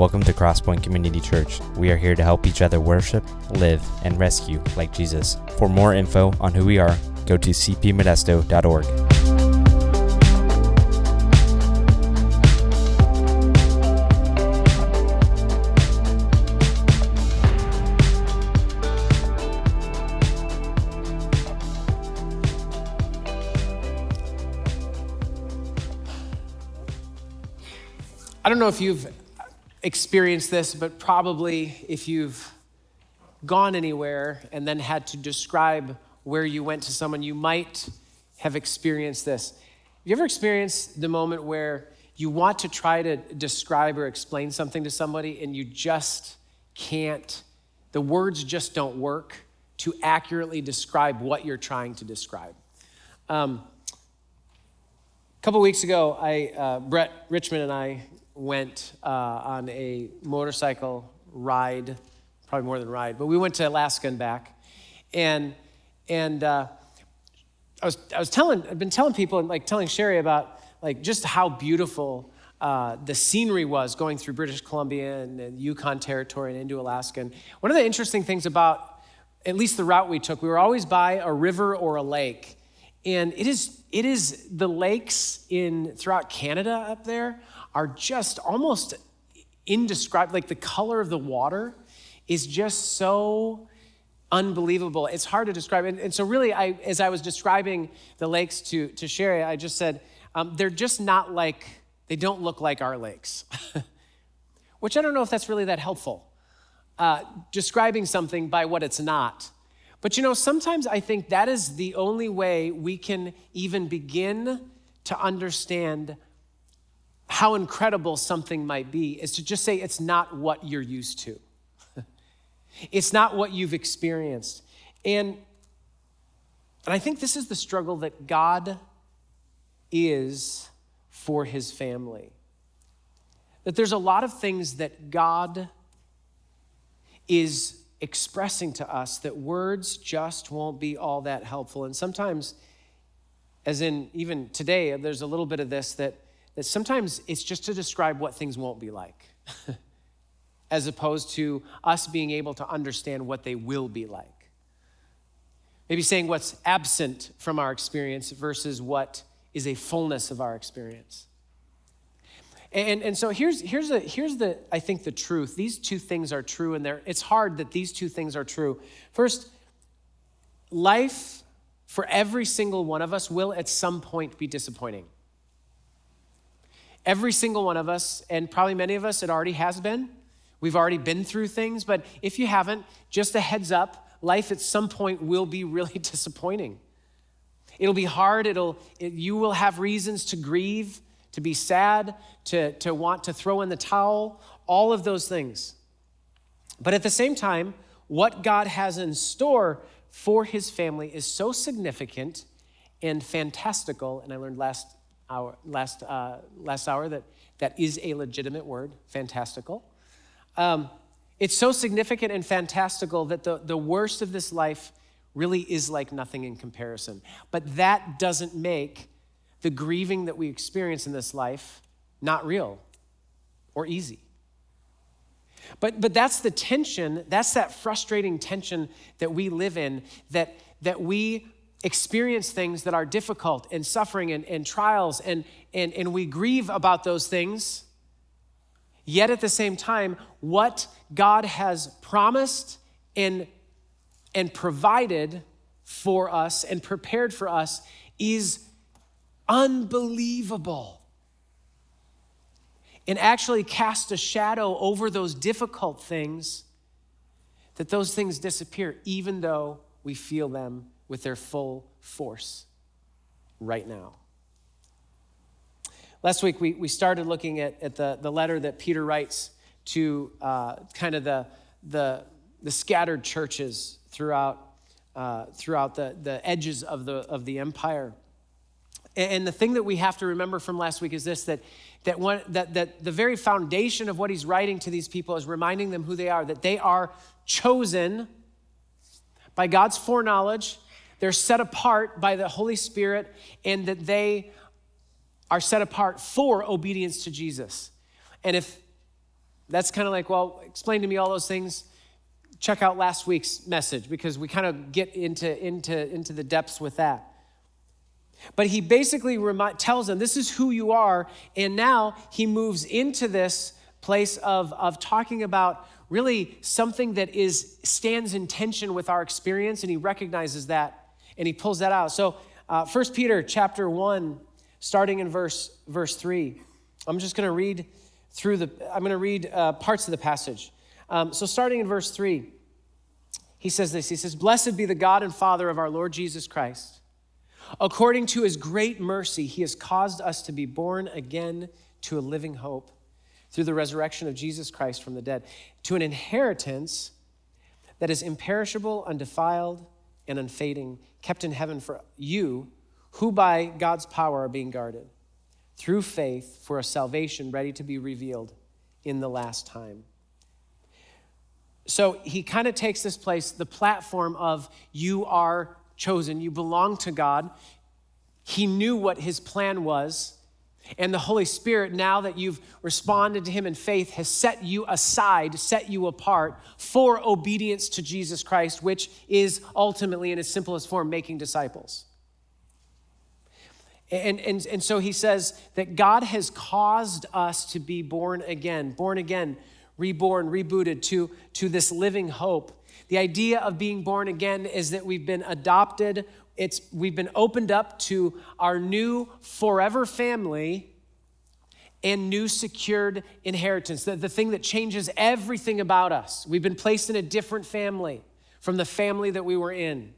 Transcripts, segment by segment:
Welcome to Crosspoint Community Church. We are here to help each other worship, live, and rescue like Jesus. For more info on who we are, go to cpmodesto.org. I don't know if you've experienced this, but probably if you've gone anywhere and then had to describe where you went to someone, you might have experienced this. Have you ever experienced the moment where you want to try to describe or explain something to somebody and you just can't, the words just don't work to accurately describe what you're trying to describe? Um, a couple weeks ago, I, uh, Brett Richmond and I went uh, on a motorcycle ride, probably more than ride, but we went to Alaska and back. And, and uh, I, was, I was telling, I've been telling people, and like telling Sherry about like just how beautiful uh, the scenery was going through British Columbia and, and Yukon Territory and into Alaska. And one of the interesting things about at least the route we took, we were always by a river or a lake. And it is, it is the lakes in throughout Canada up there are just almost indescribable. Like the color of the water is just so unbelievable. It's hard to describe. And, and so, really, I, as I was describing the lakes to, to Sherry, I just said, um, they're just not like, they don't look like our lakes. Which I don't know if that's really that helpful. Uh, describing something by what it's not. But you know, sometimes I think that is the only way we can even begin to understand how incredible something might be is to just say it's not what you're used to. it's not what you've experienced. And, and I think this is the struggle that God is for his family. That there's a lot of things that God is expressing to us that words just won't be all that helpful. And sometimes, as in even today, there's a little bit of this that that sometimes it's just to describe what things won't be like, as opposed to us being able to understand what they will be like. Maybe saying what's absent from our experience versus what is a fullness of our experience. And, and so here's, here's, the, here's the, I think, the truth. These two things are true, and it's hard that these two things are true. First, life for every single one of us will at some point be disappointing. Every single one of us, and probably many of us, it already has been. We've already been through things, but if you haven't, just a heads up life at some point will be really disappointing. It'll be hard, it'll, it, you will have reasons to grieve, to be sad, to, to want to throw in the towel, all of those things. But at the same time, what God has in store for his family is so significant and fantastical. And I learned last hour, last, uh, last hour that that is a legitimate word, fantastical. Um, it's so significant and fantastical that the, the worst of this life really is like nothing in comparison. But that doesn't make the grieving that we experience in this life not real or easy. But, but that's the tension, that's that frustrating tension that we live in, that, that we experience things that are difficult and suffering and, and trials, and, and, and we grieve about those things. Yet at the same time, what God has promised and, and provided for us and prepared for us is unbelievable. And actually cast a shadow over those difficult things, that those things disappear, even though we feel them with their full force right now. Last week, we, we started looking at, at the, the letter that Peter writes to uh, kind of the, the, the scattered churches throughout, uh, throughout the, the edges of the, of the empire. And the thing that we have to remember from last week is this that, that, one, that, that the very foundation of what he's writing to these people is reminding them who they are, that they are chosen by God's foreknowledge they're set apart by the Holy Spirit and that they are set apart for obedience to Jesus. And if That's kind of like, well, explain to me all those things. Check out last week's message because we kind of get into, into, into the depths with that. But he basically tells them, This is who you are. And now he moves into this place of, of talking about really something that is stands in tension with our experience, and he recognizes that and he pulls that out. So, uh, 1 Peter chapter 1, starting in verse, verse 3. I'm just going to read through the, I'm going to read uh, parts of the passage. Um, so, starting in verse 3, he says this He says, Blessed be the God and Father of our Lord Jesus Christ. According to his great mercy, he has caused us to be born again to a living hope through the resurrection of Jesus Christ from the dead, to an inheritance that is imperishable, undefiled, and unfading, kept in heaven for you, who by God's power are being guarded through faith for a salvation ready to be revealed in the last time. So he kind of takes this place, the platform of you are chosen, you belong to God. He knew what his plan was and the Holy Spirit, now that you've responded to Him in faith, has set you aside, set you apart for obedience to Jesus Christ, which is ultimately, in its simplest form, making disciples. And, and, and so he says that God has caused us to be born again, born again, reborn, rebooted to, to this living hope. The idea of being born again is that we've been adopted it's, we've been opened up to our new forever family and new secured inheritance, the, the thing that changes everything about us. We've been placed in a different family from the family that we were in.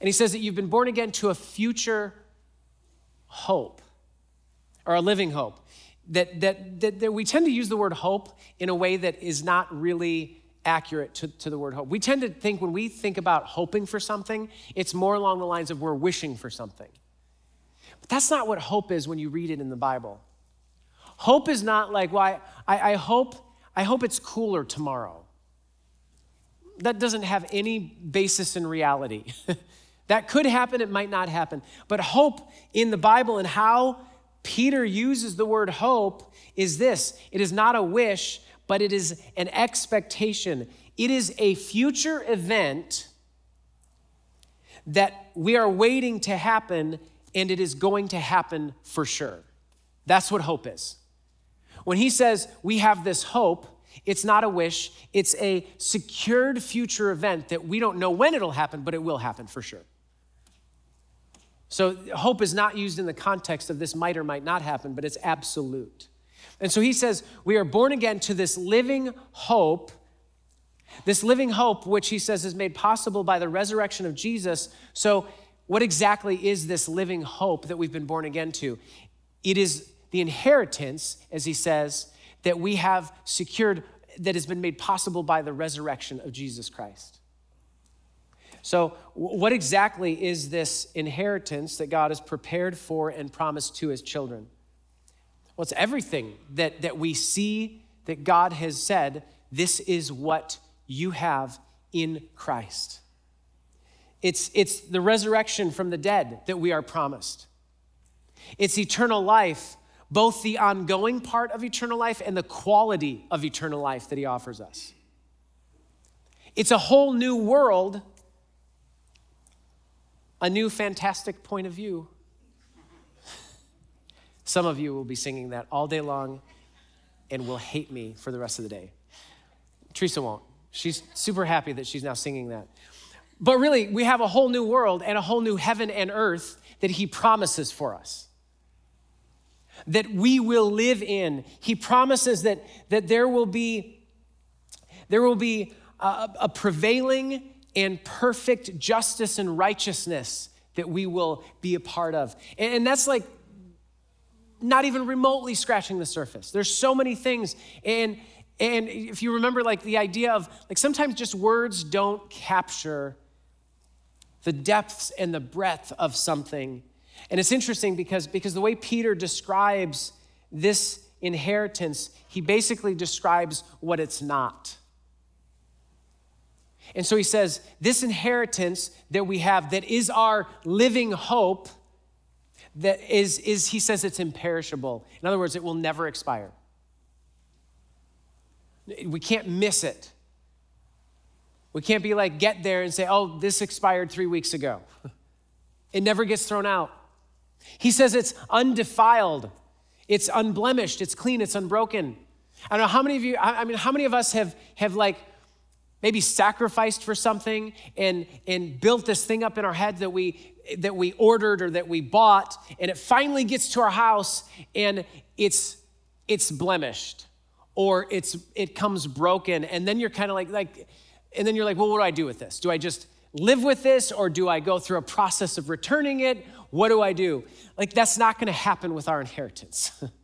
And he says that you've been born again to a future hope or a living hope. That, that, that, that we tend to use the word hope in a way that is not really accurate to, to the word hope. We tend to think when we think about hoping for something, it's more along the lines of we're wishing for something. But that's not what hope is when you read it in the Bible. Hope is not like, well, I, I hope, I hope it's cooler tomorrow. That doesn't have any basis in reality. that could happen, it might not happen. But hope in the Bible and how Peter uses the word hope is this it is not a wish, but it is an expectation. It is a future event that we are waiting to happen, and it is going to happen for sure. That's what hope is. When he says we have this hope, it's not a wish, it's a secured future event that we don't know when it'll happen, but it will happen for sure. So, hope is not used in the context of this might or might not happen, but it's absolute. And so he says, We are born again to this living hope, this living hope, which he says is made possible by the resurrection of Jesus. So, what exactly is this living hope that we've been born again to? It is the inheritance, as he says, that we have secured, that has been made possible by the resurrection of Jesus Christ. So, what exactly is this inheritance that God has prepared for and promised to his children? Well, it's everything that, that we see that God has said, this is what you have in Christ. It's, it's the resurrection from the dead that we are promised. It's eternal life, both the ongoing part of eternal life and the quality of eternal life that He offers us. It's a whole new world, a new fantastic point of view some of you will be singing that all day long and will hate me for the rest of the day. Teresa won't. She's super happy that she's now singing that. But really, we have a whole new world and a whole new heaven and earth that He promises for us. That we will live in. He promises that, that there will be, there will be a, a prevailing and perfect justice and righteousness that we will be a part of. And, and that's like not even remotely scratching the surface. There's so many things. And and if you remember like the idea of like sometimes just words don't capture the depths and the breadth of something. And it's interesting because because the way Peter describes this inheritance, he basically describes what it's not. And so he says, This inheritance that we have, that is our living hope, that is, is he says it's imperishable. In other words, it will never expire. We can't miss it. We can't be like, get there and say, oh, this expired three weeks ago. It never gets thrown out. He says it's undefiled, it's unblemished, it's clean, it's unbroken. I don't know how many of you, I mean, how many of us have, have like maybe sacrificed for something and, and built this thing up in our head that we, that we ordered or that we bought, and it finally gets to our house and it's, it's blemished or it's, it comes broken. And then you're kind of like, like, and then you're like, well, what do I do with this? Do I just live with this or do I go through a process of returning it? What do I do? Like, that's not going to happen with our inheritance.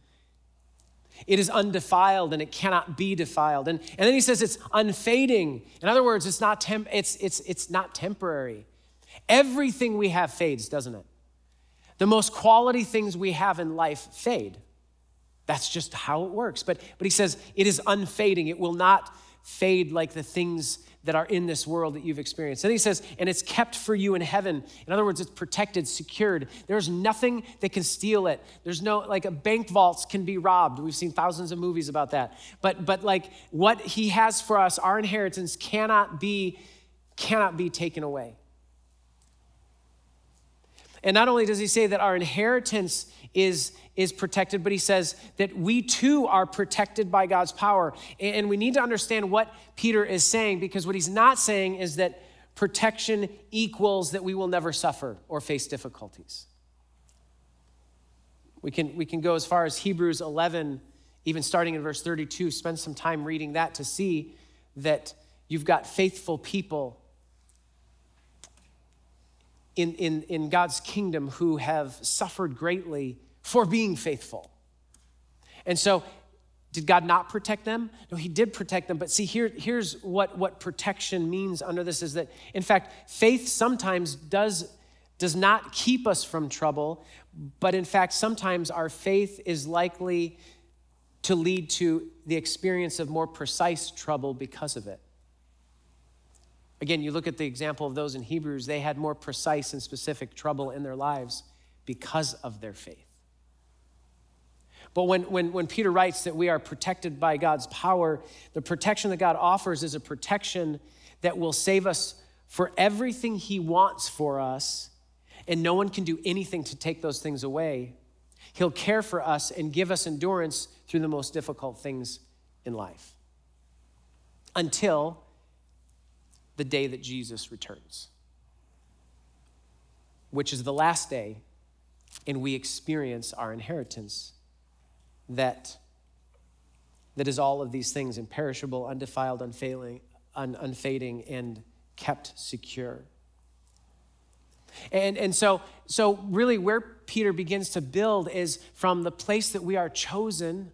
it is undefiled and it cannot be defiled. And, and then he says it's unfading. In other words, it's not, temp- it's, it's, it's not temporary. Everything we have fades, doesn't it? The most quality things we have in life fade. That's just how it works. But, but he says it is unfading. It will not fade like the things that are in this world that you've experienced. And he says, and it's kept for you in heaven. In other words, it's protected, secured. There's nothing that can steal it. There's no, like, a bank vaults can be robbed. We've seen thousands of movies about that. But, but like, what he has for us, our inheritance cannot be, cannot be taken away. And not only does he say that our inheritance is, is protected, but he says that we too are protected by God's power. And we need to understand what Peter is saying because what he's not saying is that protection equals that we will never suffer or face difficulties. We can, we can go as far as Hebrews 11, even starting in verse 32, spend some time reading that to see that you've got faithful people in, in, in God's kingdom who have suffered greatly for being faithful. And so, did God not protect them? No, He did protect them. But see, here, here's what, what protection means under this is that, in fact, faith sometimes does, does not keep us from trouble, but in fact, sometimes our faith is likely to lead to the experience of more precise trouble because of it. Again, you look at the example of those in Hebrews, they had more precise and specific trouble in their lives because of their faith. But when, when, when Peter writes that we are protected by God's power, the protection that God offers is a protection that will save us for everything He wants for us, and no one can do anything to take those things away. He'll care for us and give us endurance through the most difficult things in life until the day that Jesus returns, which is the last day, and we experience our inheritance that, that is all of these things imperishable, undefiled, unfailing, un, unfading, and kept secure. And, and so, so, really, where Peter begins to build is from the place that we are chosen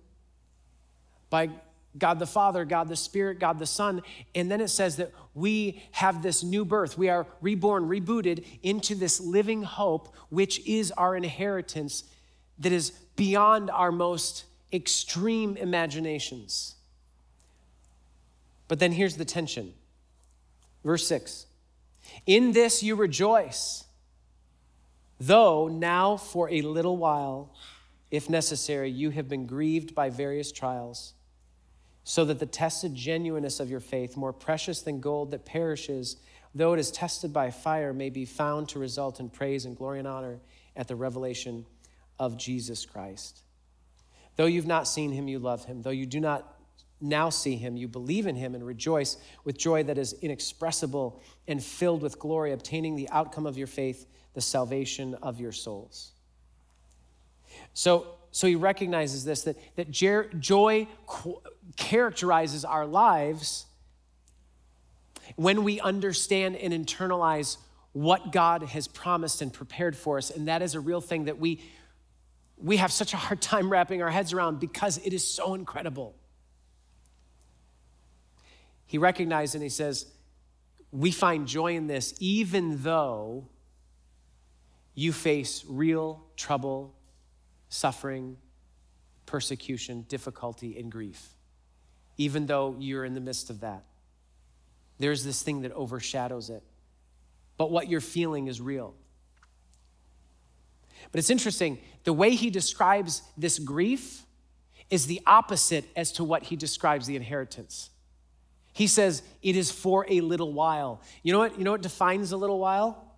by God the Father, God the Spirit, God the Son. And then it says that we have this new birth. We are reborn, rebooted into this living hope, which is our inheritance that is beyond our most extreme imaginations. But then here's the tension. Verse 6 In this you rejoice, though now for a little while, if necessary, you have been grieved by various trials so that the tested genuineness of your faith, more precious than gold that perishes, though it is tested by fire, may be found to result in praise and glory and honor at the revelation of Jesus Christ. Though you've not seen him, you love him. Though you do not now see him, you believe in him and rejoice with joy that is inexpressible and filled with glory, obtaining the outcome of your faith, the salvation of your souls. So, so he recognizes this that, that joy characterizes our lives when we understand and internalize what God has promised and prepared for us. And that is a real thing that we, we have such a hard time wrapping our heads around because it is so incredible. He recognizes and he says, We find joy in this even though you face real trouble, suffering, persecution, difficulty, and grief even though you're in the midst of that. There's this thing that overshadows it. But what you're feeling is real. But it's interesting, the way he describes this grief is the opposite as to what he describes the inheritance. He says, It is for a little while. You know what? You know what defines a little while?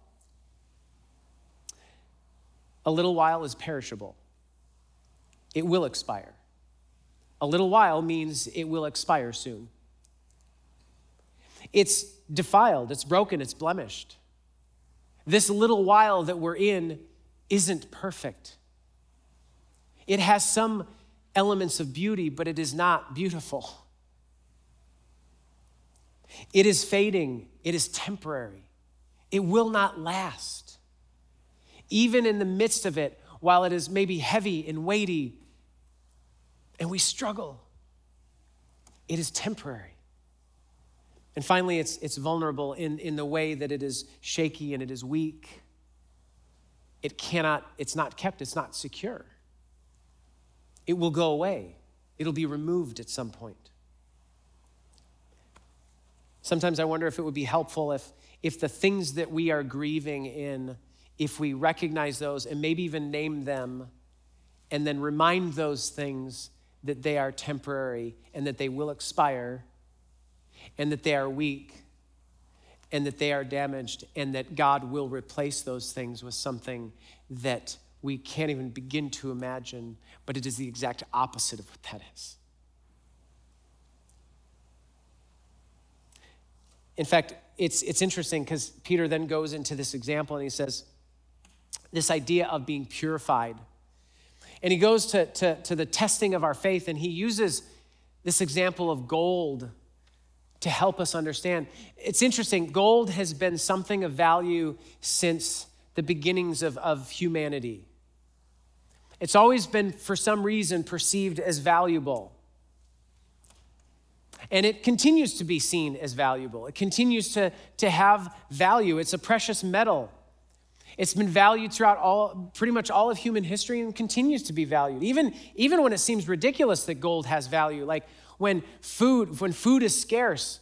A little while is perishable, it will expire. A little while means it will expire soon. It's defiled, it's broken, it's blemished. This little while that we're in isn't perfect. It has some elements of beauty, but it is not beautiful. It is fading, it is temporary, it will not last. Even in the midst of it, while it is maybe heavy and weighty, and we struggle, it is temporary. And finally, it's, it's vulnerable in, in the way that it is shaky and it is weak. It cannot, it's not kept, it's not secure. It will go away, it'll be removed at some point. Sometimes I wonder if it would be helpful if, if the things that we are grieving in, if we recognize those and maybe even name them, and then remind those things that they are temporary and that they will expire and that they are weak and that they are damaged and that God will replace those things with something that we can't even begin to imagine, but it is the exact opposite of what that is. In fact, it's, it's interesting because Peter then goes into this example and he says, this idea of being purified. And he goes to, to, to the testing of our faith and he uses this example of gold to help us understand. It's interesting, gold has been something of value since the beginnings of, of humanity. It's always been, for some reason, perceived as valuable. And it continues to be seen as valuable. It continues to, to have value. It's a precious metal. It's been valued throughout all, pretty much all of human history and continues to be valued. Even, even when it seems ridiculous that gold has value, like when food, when food is scarce,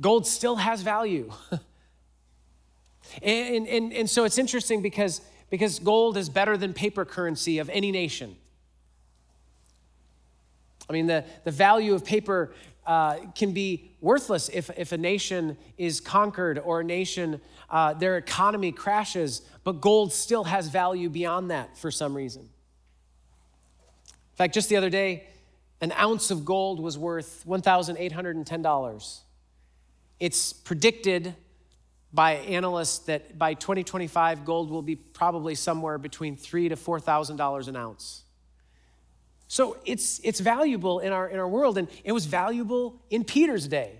gold still has value. and, and, and so it's interesting because, because gold is better than paper currency of any nation. I mean, the, the value of paper uh, can be worthless if, if a nation is conquered or a nation, uh, their economy crashes, but gold still has value beyond that for some reason. In fact, just the other day, an ounce of gold was worth $1,810. It's predicted by analysts that by 2025, gold will be probably somewhere between three to $4,000 an ounce. So it's, it's valuable in our, in our world, and it was valuable in Peter's day.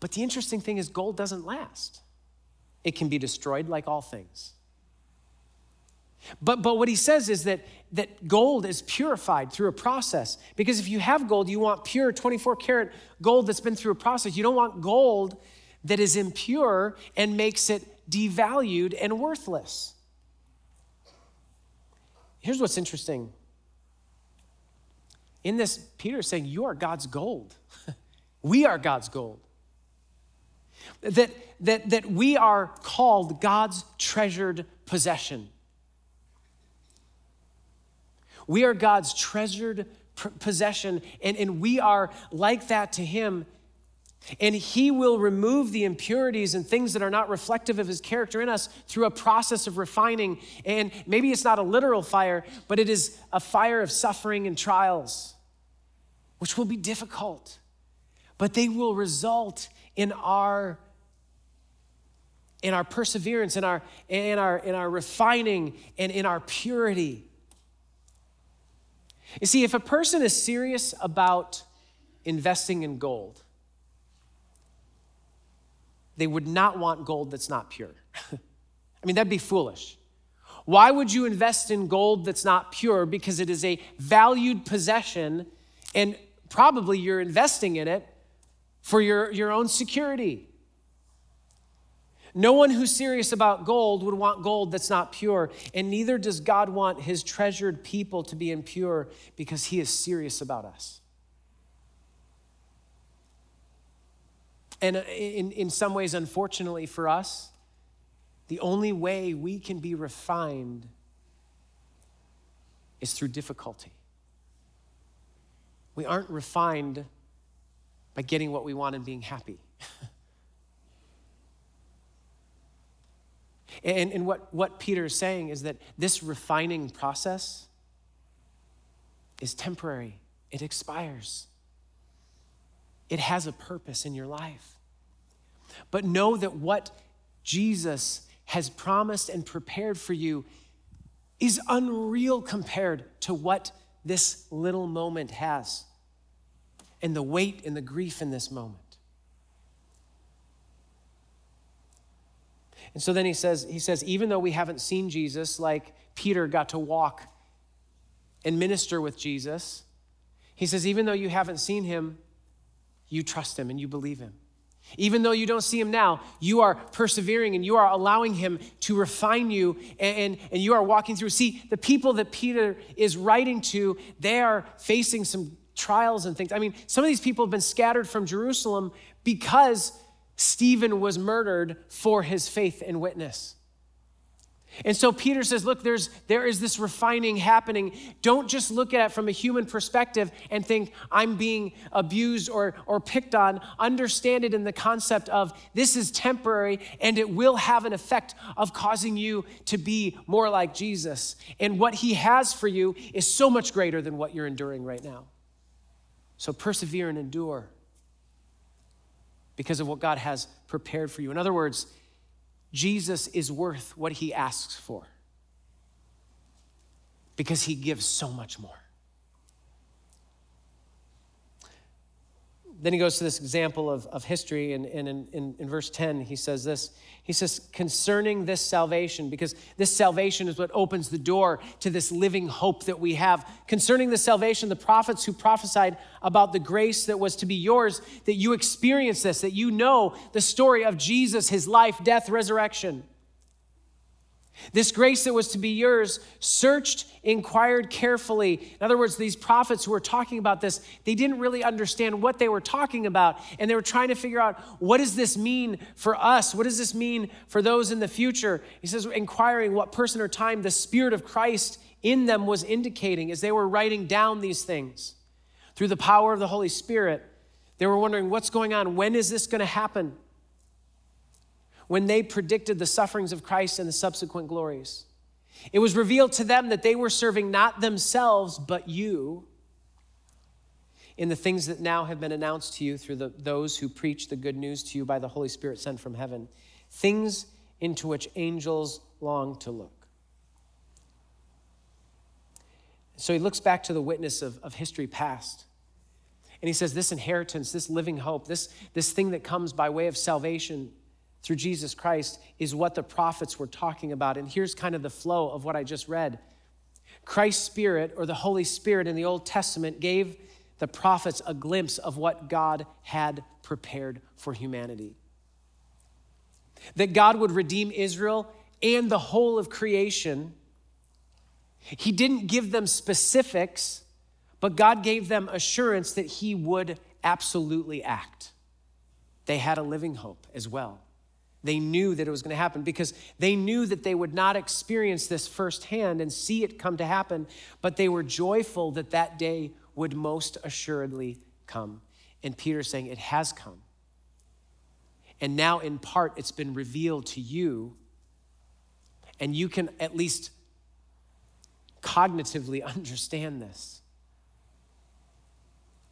But the interesting thing is, gold doesn't last, it can be destroyed like all things. But, but what he says is that, that gold is purified through a process. Because if you have gold, you want pure 24 karat gold that's been through a process. You don't want gold that is impure and makes it devalued and worthless. Here's what's interesting. In this, Peter is saying, You are God's gold. we are God's gold. That, that, that we are called God's treasured possession. We are God's treasured possession, and, and we are like that to Him. And He will remove the impurities and things that are not reflective of His character in us through a process of refining. And maybe it's not a literal fire, but it is a fire of suffering and trials, which will be difficult, but they will result in our in our perseverance, in our, in our, in our refining, and in our purity. You see, if a person is serious about investing in gold, they would not want gold that's not pure. I mean, that'd be foolish. Why would you invest in gold that's not pure? Because it is a valued possession, and probably you're investing in it for your, your own security. No one who's serious about gold would want gold that's not pure, and neither does God want his treasured people to be impure because he is serious about us. And uh, in, in some ways, unfortunately for us, the only way we can be refined is through difficulty. We aren't refined by getting what we want and being happy. and, and what, what Peter is saying is that this refining process is temporary, it expires, it has a purpose in your life. But know that what Jesus has promised and prepared for you is unreal compared to what this little moment has and the weight and the grief in this moment. And so then he says, he says, even though we haven't seen Jesus, like Peter got to walk and minister with Jesus, he says, even though you haven't seen him, you trust him and you believe him. Even though you don't see him now, you are persevering and you are allowing him to refine you and, and, and, you are walking through. See, the people that Peter is writing to, they are facing some trials and things. I mean, some of these people have been scattered from Jerusalem because Stephen was murdered for his faith and witness. And so Peter says, look, there's, there is this refining happening. Don't just look at it from a human perspective and think, I'm being abused or, or picked on. Understand it in the concept of this is temporary and it will have an effect of causing you to be more like Jesus. And what he has for you is so much greater than what you're enduring right now. So persevere and endure because of what God has prepared for you. In other words, Jesus is worth what he asks for because he gives so much more. Then he goes to this example of, of history, and, and in, in, in verse 10, he says this. He says, concerning this salvation, because this salvation is what opens the door to this living hope that we have. Concerning this salvation, the prophets who prophesied about the grace that was to be yours, that you experience this, that you know the story of Jesus, his life, death, resurrection. This grace that was to be yours, searched, inquired carefully. In other words, these prophets who were talking about this, they didn't really understand what they were talking about. And they were trying to figure out what does this mean for us? What does this mean for those in the future? He says, inquiring what person or time the Spirit of Christ in them was indicating as they were writing down these things. Through the power of the Holy Spirit, they were wondering what's going on? When is this going to happen? When they predicted the sufferings of Christ and the subsequent glories. It was revealed to them that they were serving not themselves, but you in the things that now have been announced to you through the, those who preach the good news to you by the Holy Spirit sent from heaven, things into which angels long to look. So he looks back to the witness of, of history past. And he says, This inheritance, this living hope, this, this thing that comes by way of salvation through Jesus Christ is what the prophets were talking about. And here's kind of the flow of what I just read Christ's Spirit, or the Holy Spirit in the Old Testament, gave the prophets a glimpse of what God had prepared for humanity. That God would redeem Israel and the whole of creation. He didn't give them specifics, but God gave them assurance that He would absolutely act. They had a living hope as well. They knew that it was going to happen because they knew that they would not experience this firsthand and see it come to happen, but they were joyful that that day would most assuredly come. And Peter's saying, It has come. And now, in part, it's been revealed to you, and you can at least cognitively understand this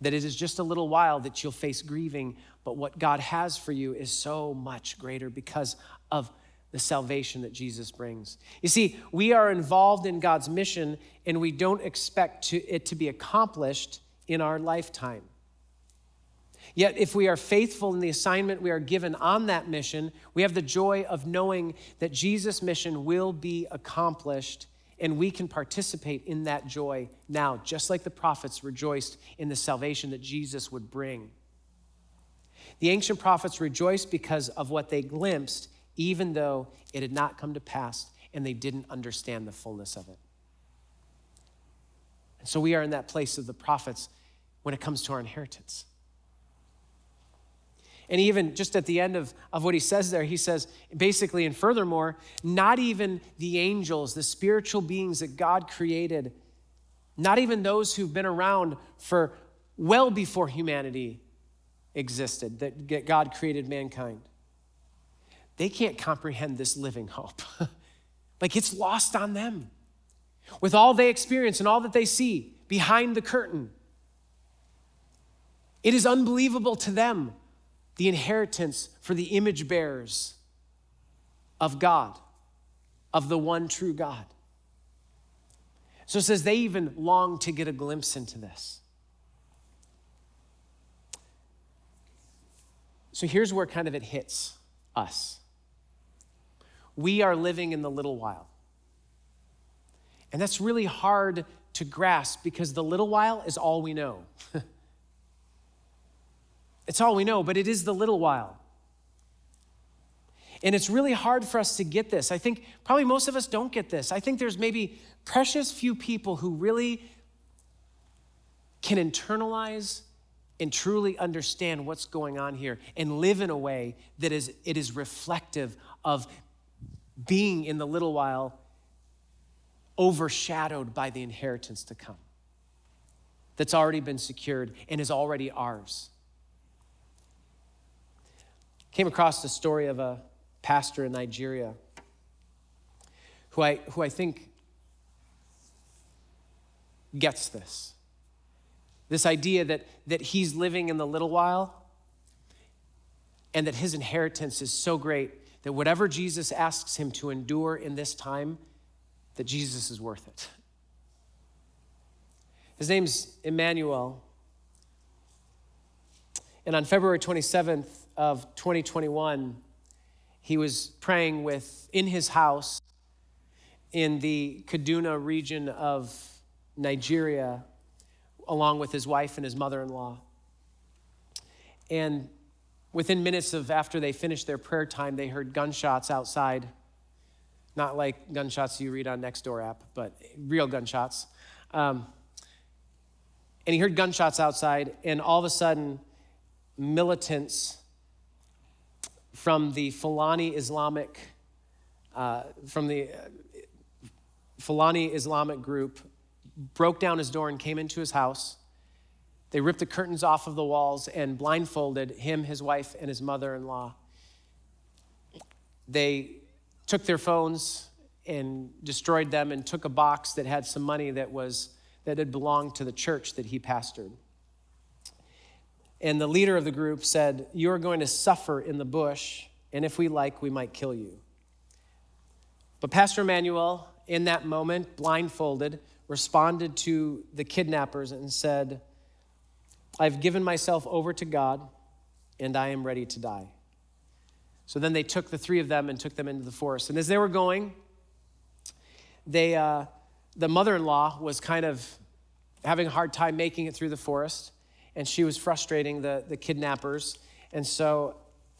that it is just a little while that you'll face grieving, but what God has for you is so much greater because of the salvation that Jesus brings. You see, we are involved in God's mission and we don't expect to, it to be accomplished in our lifetime. Yet, if we are faithful in the assignment we are given on that mission, we have the joy of knowing that Jesus' mission will be accomplished and we can participate in that joy now, just like the prophets rejoiced in the salvation that Jesus would bring. The ancient prophets rejoiced because of what they glimpsed, even though it had not come to pass and they didn't understand the fullness of it. And so we are in that place of the prophets when it comes to our inheritance. And even just at the end of, of what he says there, he says basically, and furthermore, not even the angels, the spiritual beings that God created, not even those who've been around for well before humanity existed, that God created mankind, they can't comprehend this living hope. like it's lost on them. With all they experience and all that they see behind the curtain, it is unbelievable to them the inheritance for the image bearers of God, of the one true God. So it says they even long to get a glimpse into this. So here's where kind of it hits us. We are living in the little while. And that's really hard to grasp because the little while is all we know. it's all we know, but it is the little while. And it's really hard for us to get this. I think probably most of us don't get this. I think there's maybe precious few people who really can internalize and truly understand what's going on here and live in a way that is it is reflective of being in the little while overshadowed by the inheritance to come that's already been secured and is already ours. Came across the story of a pastor in Nigeria who I, who I think gets this. This idea that, that he's living in the little while and that his inheritance is so great that whatever Jesus asks him to endure in this time, that Jesus is worth it. His name's Emmanuel. And on February 27th of 2021, he was praying with in his house in the Kaduna region of Nigeria, along with his wife and his mother in law. And within minutes of after they finished their prayer time, they heard gunshots outside. Not like gunshots you read on Nextdoor app, but real gunshots. Um, and he heard gunshots outside, and all of a sudden, militants from the Fulani Islamic, uh, from the uh, Fulani Islamic group broke down his door and came into his house. They ripped the curtains off of the walls and blindfolded him, his wife, and his mother in law. They took their phones and destroyed them and took a box that had some money that was that had belonged to the church that he pastored. And the leader of the group said, You are going to suffer in the bush, and if we like, we might kill you. But Pastor Emmanuel, in that moment, blindfolded, responded to the kidnappers and said, I've given myself over to God, and I am ready to die. So then they took the three of them and took them into the forest. And as they were going, they, uh, the mother in law was kind of having a hard time making it through the forest and she was frustrating the, the kidnappers. And so,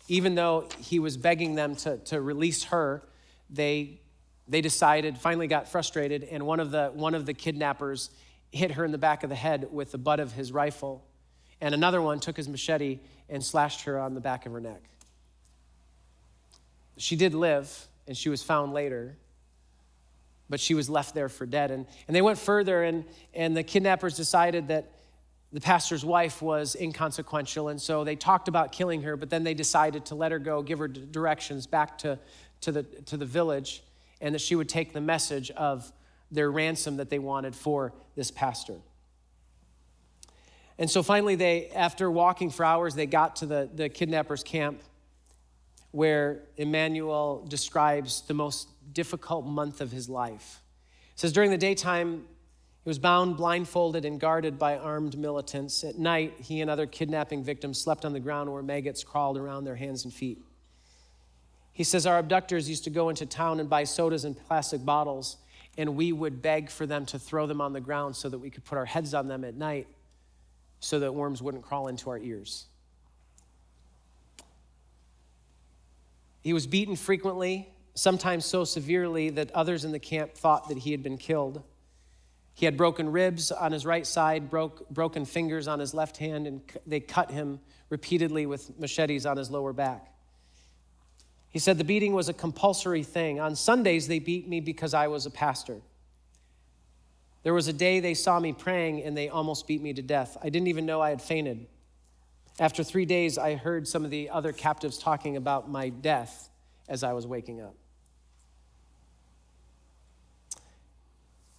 even though he was begging them to, to release her, they, they decided, finally got frustrated, and one of, the, one of the kidnappers hit her in the back of the head with the butt of his rifle. And another one took his machete and slashed her on the back of her neck. She did live, and she was found later, but she was left there for dead. And, and they went further, and, and the kidnappers decided that the pastor's wife was inconsequential, and so they talked about killing her, but then they decided to let her go, give her directions back to, to, the, to the village, and that she would take the message of their ransom that they wanted for this pastor. And so finally, they, after walking for hours, they got to the, the kidnappers' camp where Emmanuel describes the most difficult month of his life. It says, During the daytime, he was bound, blindfolded, and guarded by armed militants. At night, he and other kidnapping victims slept on the ground where maggots crawled around their hands and feet. He says, Our abductors used to go into town and buy sodas in plastic bottles, and we would beg for them to throw them on the ground so that we could put our heads on them at night so that worms wouldn't crawl into our ears. He was beaten frequently, sometimes so severely that others in the camp thought that he had been killed. He had broken ribs on his right side, broke, broken fingers on his left hand, and they cut him repeatedly with machetes on his lower back. He said the beating was a compulsory thing. On Sundays, they beat me because I was a pastor. There was a day they saw me praying and they almost beat me to death. I didn't even know I had fainted. After three days, I heard some of the other captives talking about my death as I was waking up.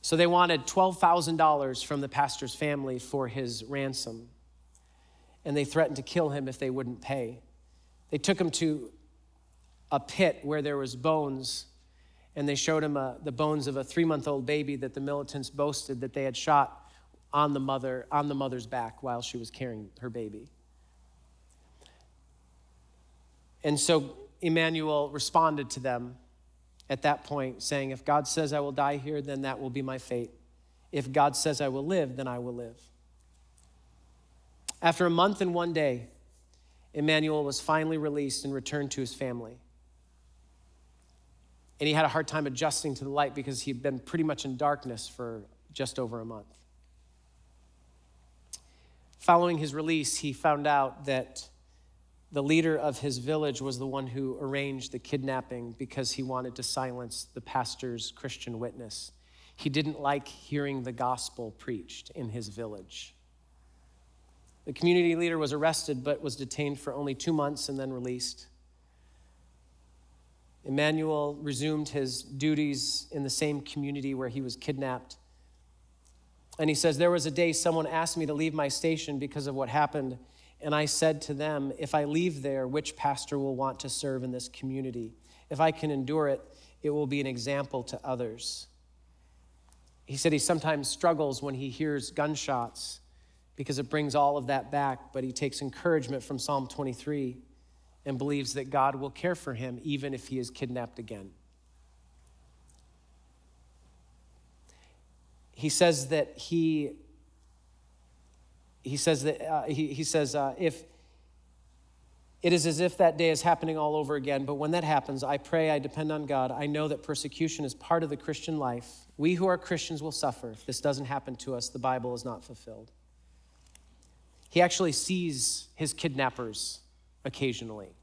So they wanted $12,000 from the pastor's family for his ransom. And they threatened to kill him if they wouldn't pay. They took him to a pit where there was bones and they showed him a, the bones of a three-month-old baby that the militants boasted that they had shot on the mother on the mother's back while she was carrying her baby and so emmanuel responded to them at that point, saying, If God says I will die here, then that will be my fate. If God says I will live, then I will live. After a month and one day, Emmanuel was finally released and returned to his family. And he had a hard time adjusting to the light because he had been pretty much in darkness for just over a month. Following his release, he found out that the leader of his village was the one who arranged the kidnapping because he wanted to silence the pastor's Christian witness. He didn't like hearing the gospel preached in his village. The community leader was arrested but was detained for only two months and then released. Emmanuel resumed his duties in the same community where he was kidnapped. And he says, There was a day someone asked me to leave my station because of what happened and I said to them, If I leave there, which pastor will want to serve in this community? If I can endure it, it will be an example to others. He said he sometimes struggles when he hears gunshots because it brings all of that back, but he takes encouragement from Psalm 23 and believes that God will care for him even if he is kidnapped again. He says that he he says that uh, he, he says uh, if it is as if that day is happening all over again but when that happens i pray i depend on god. I know that persecution is part of the christian life. We who are christians will suffer. If this doesn't happen to us the bible is not fulfilled. He actually sees his kidnappers occasionally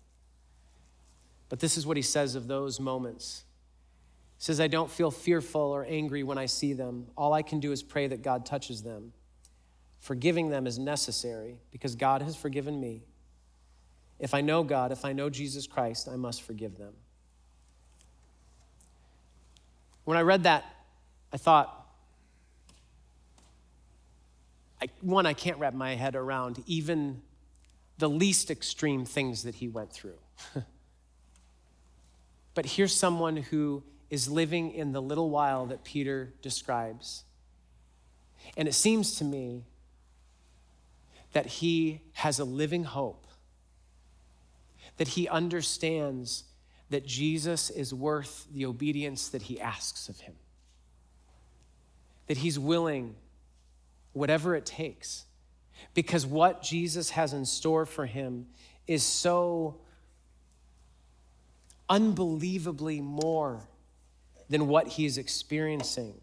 but this is what he says of those moments he says i don't feel fearful or angry when i see them all i can do is pray that god touches them Forgiving them is necessary because God has forgiven me. If I know God, if I know Jesus Christ, I must forgive them. When I read that, I thought, I, one, I can't wrap my head around even the least extreme things that he went through. but here's someone who is living in the little while that Peter describes. And it seems to me that he has a living hope, that he understands that Jesus is worth the obedience that he asks of him, that he's willing, whatever it takes, because what Jesus has in store for him is so unbelievably more than what he is experiencing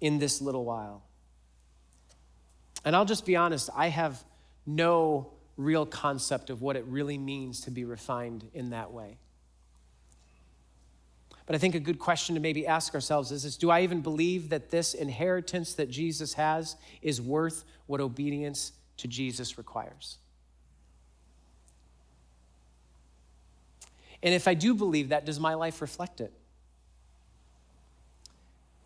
in this little while. And I'll just be honest, I have no real concept of what it really means to be refined in that way. But I think a good question to maybe ask ourselves is, is do I even believe that this inheritance that Jesus has is worth what obedience to Jesus requires? And if I do believe that, does my life reflect it?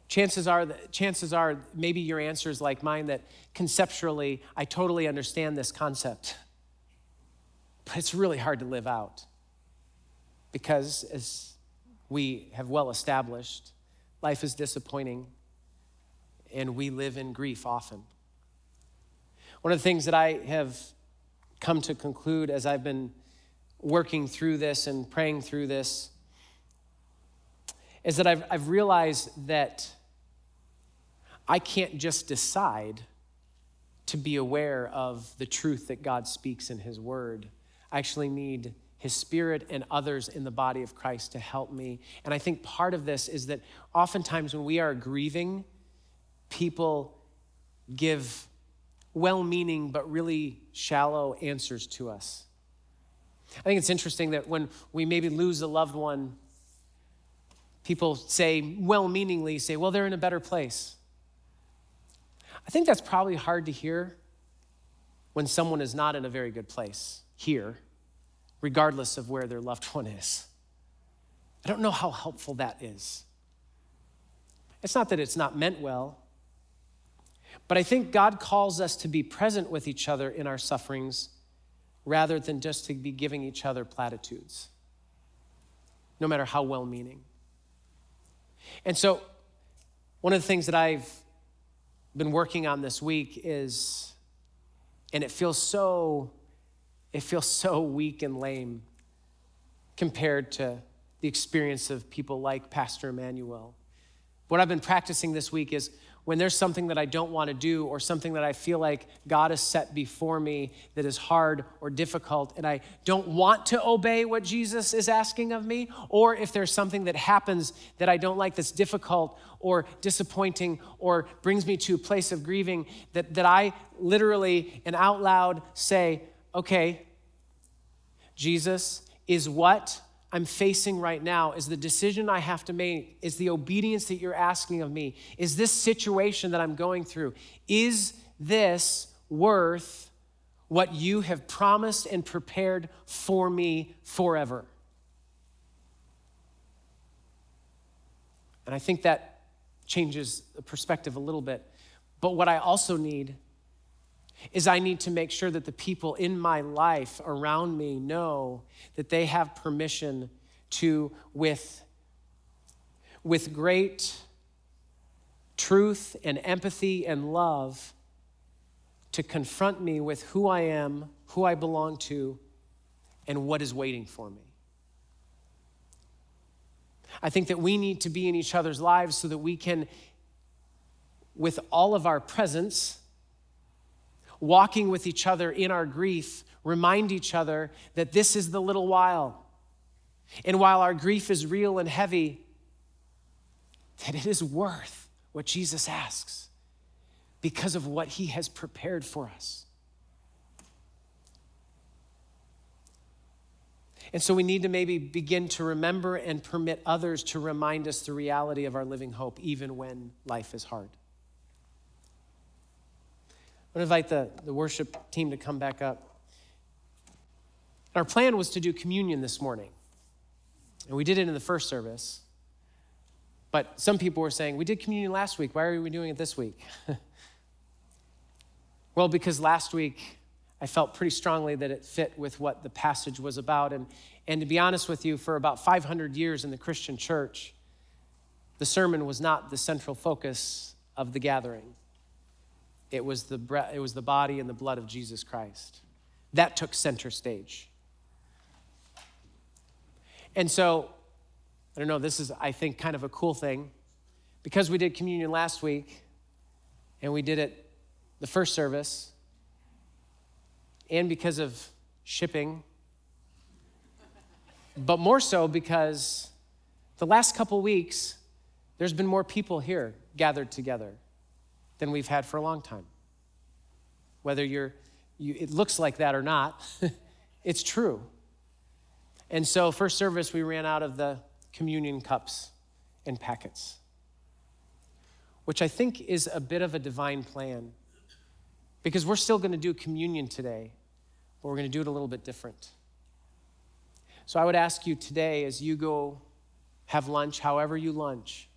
chances are, that, chances are maybe your answer is like mine that conceptually I totally understand this concept. But it's really hard to live out because, as we have well established, life is disappointing and we live in grief often. One of the things that I have come to conclude as I've been working through this and praying through this is that I've, I've realized that I can't just decide to be aware of the truth that God speaks in His Word. I actually need His Spirit and others in the body of Christ to help me. And I think part of this is that oftentimes when we are grieving, people give well meaning but really shallow answers to us. I think it's interesting that when we maybe lose a loved one, people say, well meaningly, say, well, they're in a better place. I think that's probably hard to hear when someone is not in a very good place here, regardless of where their loved one is. I don't know how helpful that is. It's not that it's not meant well, but I think God calls us to be present with each other in our sufferings rather than just to be giving each other platitudes, no matter how well meaning. And so, one of the things that I've been working on this week is, and it feels so, it feels so weak and lame compared to the experience of people like Pastor Emmanuel. What I've been practicing this week is when there's something that I don't want to do or something that I feel like God has set before me that is hard or difficult and I don't want to obey what Jesus is asking of me, or if there's something that happens that I don't like that's difficult or disappointing or brings me to a place of grieving, that, that I literally and out loud say, okay, Jesus is what I'm facing right now is the decision I have to make, is the obedience that you're asking of me, is this situation that I'm going through, is this worth what you have promised and prepared for me forever? And I think that changes the perspective a little bit. But what I also need is I need to make sure that the people in my life around me know that they have permission to, with, with great truth and empathy and love, to confront me with who I am, who I belong to, and what is waiting for me. I think that we need to be in each other's lives so that we can, with all of our presence, walking with each other in our grief, remind each other that this is the little while. And while our grief is real and heavy, that it is worth what Jesus asks because of what he has prepared for us. And so we need to maybe begin to remember and permit others to remind us the reality of our living hope, even when life is hard. I'm to invite the, the worship team to come back up. Our plan was to do communion this morning, and we did it in the first service. But some people were saying, We did communion last week. Why are we doing it this week? well, because last week I felt pretty strongly that it fit with what the passage was about. And, and to be honest with you, for about 500 years in the Christian church, the sermon was not the central focus of the gathering. It was the, it was the body and the blood of Jesus Christ. That took center stage. And so, I don't know, this is, I think, kind of a cool thing. Because we did communion last week and we did it the first service, and because of shipping, but more so because the last couple weeks, there's been more people here gathered together than we've had for a long time. Whether you're, you, it looks like that or not, it's true. And so, first service, we ran out of the communion cups and packets, which I think is a bit of a divine plan because we're still going to do communion today, but we're going to do it a little bit different. So, I would ask you today as you go have lunch, however you lunch,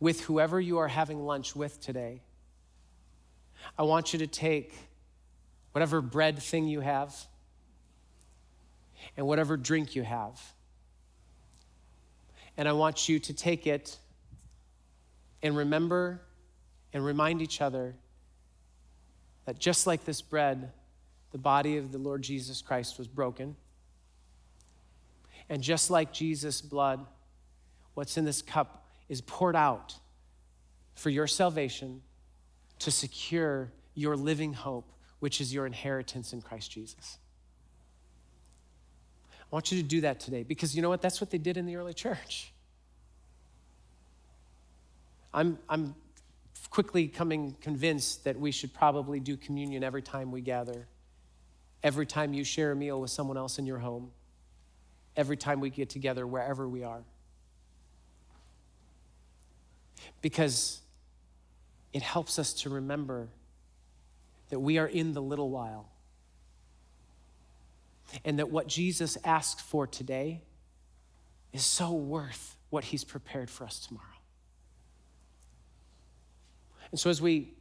with whoever you are having lunch with today I want you to take whatever bread thing you have and whatever drink you have. And I want you to take it and remember and remind each other that just like this bread, the body of the Lord Jesus Christ was broken. And just like Jesus' blood, what's in this cup is poured out for your salvation to secure your living hope, which is your inheritance in Christ Jesus. I want you to do that today because you know what? That's what they did in the early church. I'm, I'm quickly coming convinced that we should probably do communion every time we gather, every time you share a meal with someone else in your home, every time we get together, wherever we are. Because it helps us to remember that we are in the little while and that what Jesus asked for today is so worth what he's prepared for us tomorrow. And so, as we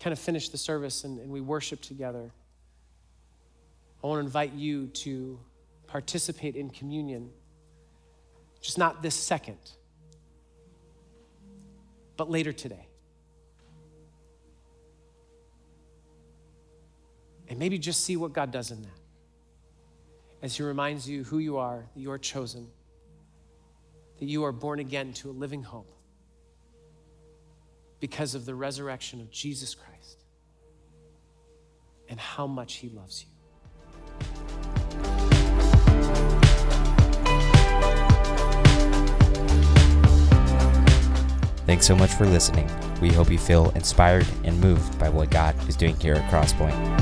kind of finish the service and, and we worship together, I want to invite you to participate in communion, just not this second, but later today. And maybe just see what God does in that as He reminds you who you are, that you are chosen, that you are born again to a living hope because of the resurrection of Jesus Christ and how much He loves you. Thanks so much for listening. We hope you feel inspired and moved by what God is doing here at Crosspoint.